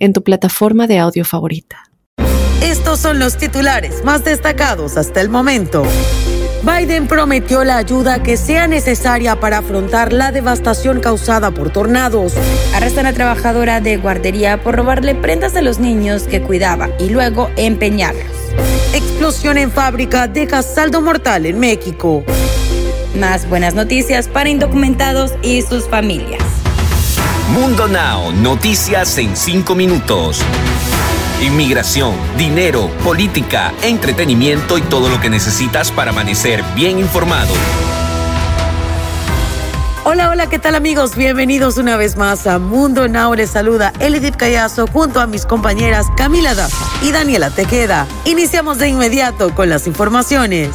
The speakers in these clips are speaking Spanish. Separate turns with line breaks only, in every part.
en tu plataforma de audio favorita.
Estos son los titulares más destacados hasta el momento. Biden prometió la ayuda que sea necesaria para afrontar la devastación causada por tornados.
Arrestan a trabajadora de guardería por robarle prendas a los niños que cuidaba y luego empeñarlos.
Explosión en fábrica deja saldo mortal en México.
Más buenas noticias para indocumentados y sus familias.
Mundo Now, noticias en 5 minutos. Inmigración, dinero, política, entretenimiento y todo lo que necesitas para amanecer bien informado.
Hola, hola, ¿qué tal amigos? Bienvenidos una vez más a Mundo Now. Les saluda Elidip Callazo junto a mis compañeras Camila Daza y Daniela Tejeda. Iniciamos de inmediato con las informaciones.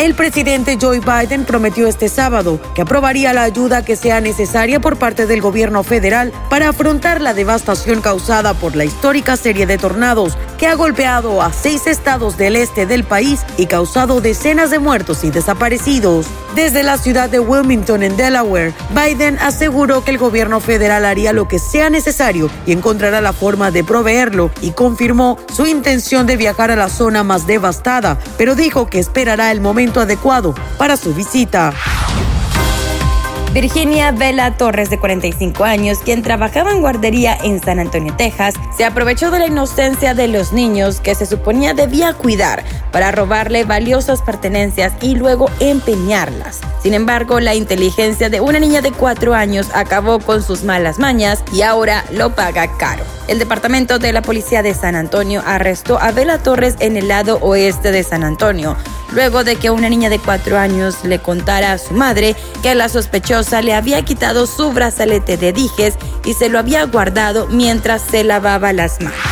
El presidente Joe Biden prometió este sábado que aprobaría la ayuda que sea necesaria por parte del gobierno federal para afrontar la devastación causada por la histórica serie de tornados que ha golpeado a seis estados del este del país y causado decenas de muertos y desaparecidos. Desde la ciudad de Wilmington, en Delaware, Biden aseguró que el gobierno federal haría lo que sea necesario y encontrará la forma de proveerlo y confirmó su intención de viajar a la zona más devastada, pero dijo que esperará el momento adecuado para su visita.
Virginia Vela Torres, de 45 años, quien trabajaba en guardería en San Antonio, Texas, se aprovechó de la inocencia de los niños que se suponía debía cuidar para robarle valiosas pertenencias y luego empeñarlas. Sin embargo, la inteligencia de una niña de 4 años acabó con sus malas mañas y ahora lo paga caro. El departamento de la policía de San Antonio arrestó a Vela Torres en el lado oeste de San Antonio luego de que una niña de cuatro años le contara a su madre que la sospechosa le había quitado su brazalete de dijes y se lo había guardado mientras se lavaba las manos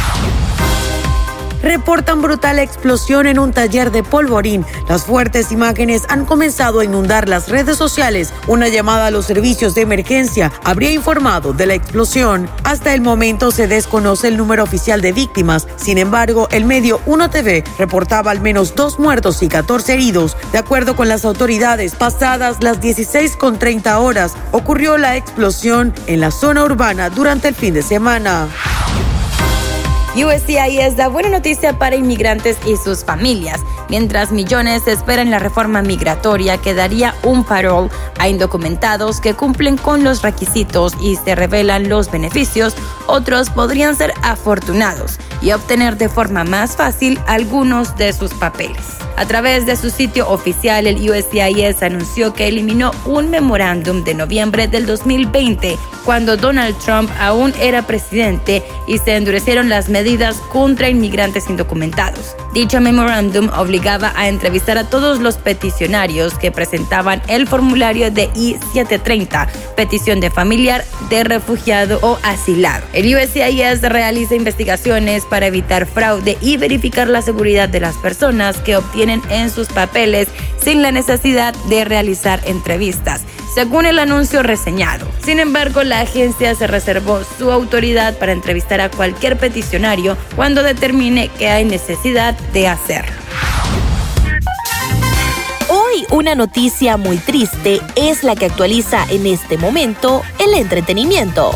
reportan brutal explosión en un taller de polvorín. Las fuertes imágenes han comenzado a inundar las redes sociales. Una llamada a los servicios de emergencia habría informado de la explosión. Hasta el momento se desconoce el número oficial de víctimas. Sin embargo, el medio 1TV reportaba al menos dos muertos y 14 heridos. De acuerdo con las autoridades, pasadas las 16 con 30 horas, ocurrió la explosión en la zona urbana durante el fin de semana.
USCIS da buena noticia para inmigrantes y sus familias. Mientras millones esperan la reforma migratoria que daría un parol a indocumentados que cumplen con los requisitos y se revelan los beneficios, otros podrían ser afortunados y obtener de forma más fácil algunos de sus papeles. A través de su sitio oficial, el USCIS anunció que eliminó un memorándum de noviembre del 2020, cuando Donald Trump aún era presidente y se endurecieron las medidas contra inmigrantes indocumentados. Dicho memorándum obligaba a entrevistar a todos los peticionarios que presentaban el formulario de I-730, petición de familiar, de refugiado o asilado. El USCIS realiza investigaciones para evitar fraude y verificar la seguridad de las personas que obtienen en sus papeles sin la necesidad de realizar entrevistas, según el anuncio reseñado. Sin embargo, la agencia se reservó su autoridad para entrevistar a cualquier peticionario cuando determine que hay necesidad de hacerlo.
Hoy una noticia muy triste es la que actualiza en este momento el entretenimiento.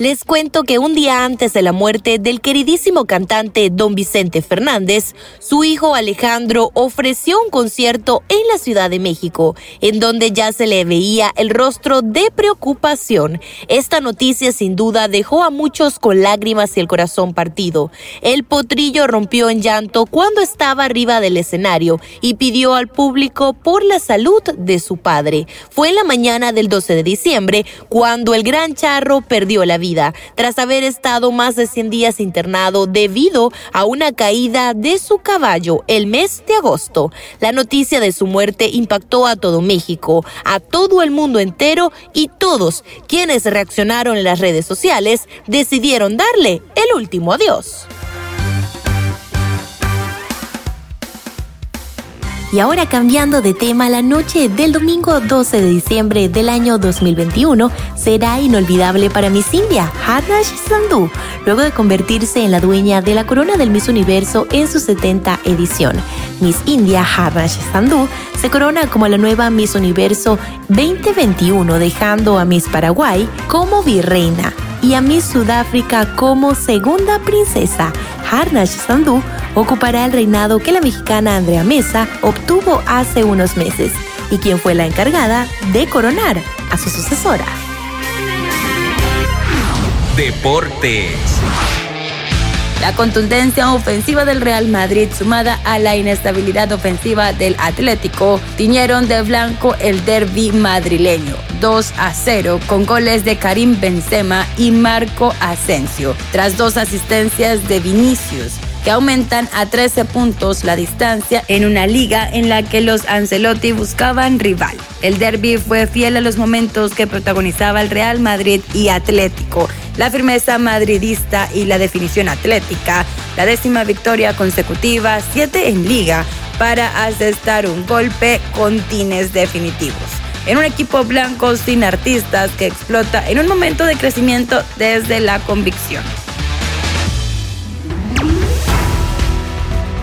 Les cuento que un día antes de la muerte del queridísimo cantante Don Vicente Fernández, su hijo Alejandro ofreció un concierto en la Ciudad de México, en donde ya se le veía el rostro de preocupación. Esta noticia sin duda dejó a muchos con lágrimas y el corazón partido. El potrillo rompió en llanto cuando estaba arriba del escenario y pidió al público por la salud de su padre. Fue en la mañana del 12 de diciembre cuando el gran charro perdió la vida tras haber estado más de 100 días internado debido a una caída de su caballo el mes de agosto. La noticia de su muerte impactó a todo México, a todo el mundo entero y todos quienes reaccionaron en las redes sociales decidieron darle el último adiós. Y ahora cambiando de tema, la noche del domingo 12 de diciembre del año 2021 será inolvidable para Miss India, Harnash Sandhu, luego de convertirse en la dueña de la corona del Miss Universo en su 70 edición. Miss India, Harnash Sandhu, se corona como la nueva Miss Universo 2021, dejando a Miss Paraguay como virreina y a Miss Sudáfrica como segunda princesa. Harnash Sandhu ocupará el reinado que la mexicana Andrea Mesa obtuvo hace unos meses y quien fue la encargada de coronar a su sucesora.
Deportes.
La contundencia ofensiva del Real Madrid sumada a la inestabilidad ofensiva del Atlético tiñeron de blanco el derby madrileño 2 a 0 con goles de Karim Benzema y Marco Asensio tras dos asistencias de Vinicius que aumentan a 13 puntos la distancia en una liga en la que los Ancelotti buscaban rival. El derby fue fiel a los momentos que protagonizaba el Real Madrid y Atlético, la firmeza madridista y la definición atlética, la décima victoria consecutiva, siete en liga, para asestar un golpe con tines definitivos en un equipo blanco sin artistas que explota en un momento de crecimiento desde la convicción.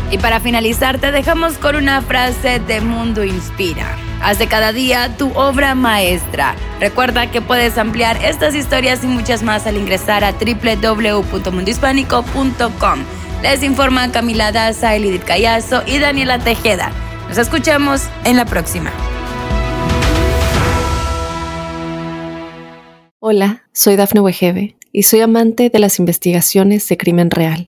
Y para finalizar, te dejamos con una frase de Mundo Inspira. Haz de cada día tu obra maestra. Recuerda que puedes ampliar estas historias y muchas más al ingresar a www.mundohispánico.com. Les informan Camila Daza, Elidit Callazo y Daniela Tejeda. Nos escuchamos en la próxima.
Hola, soy Dafne Wegebe y soy amante de las investigaciones de crimen real.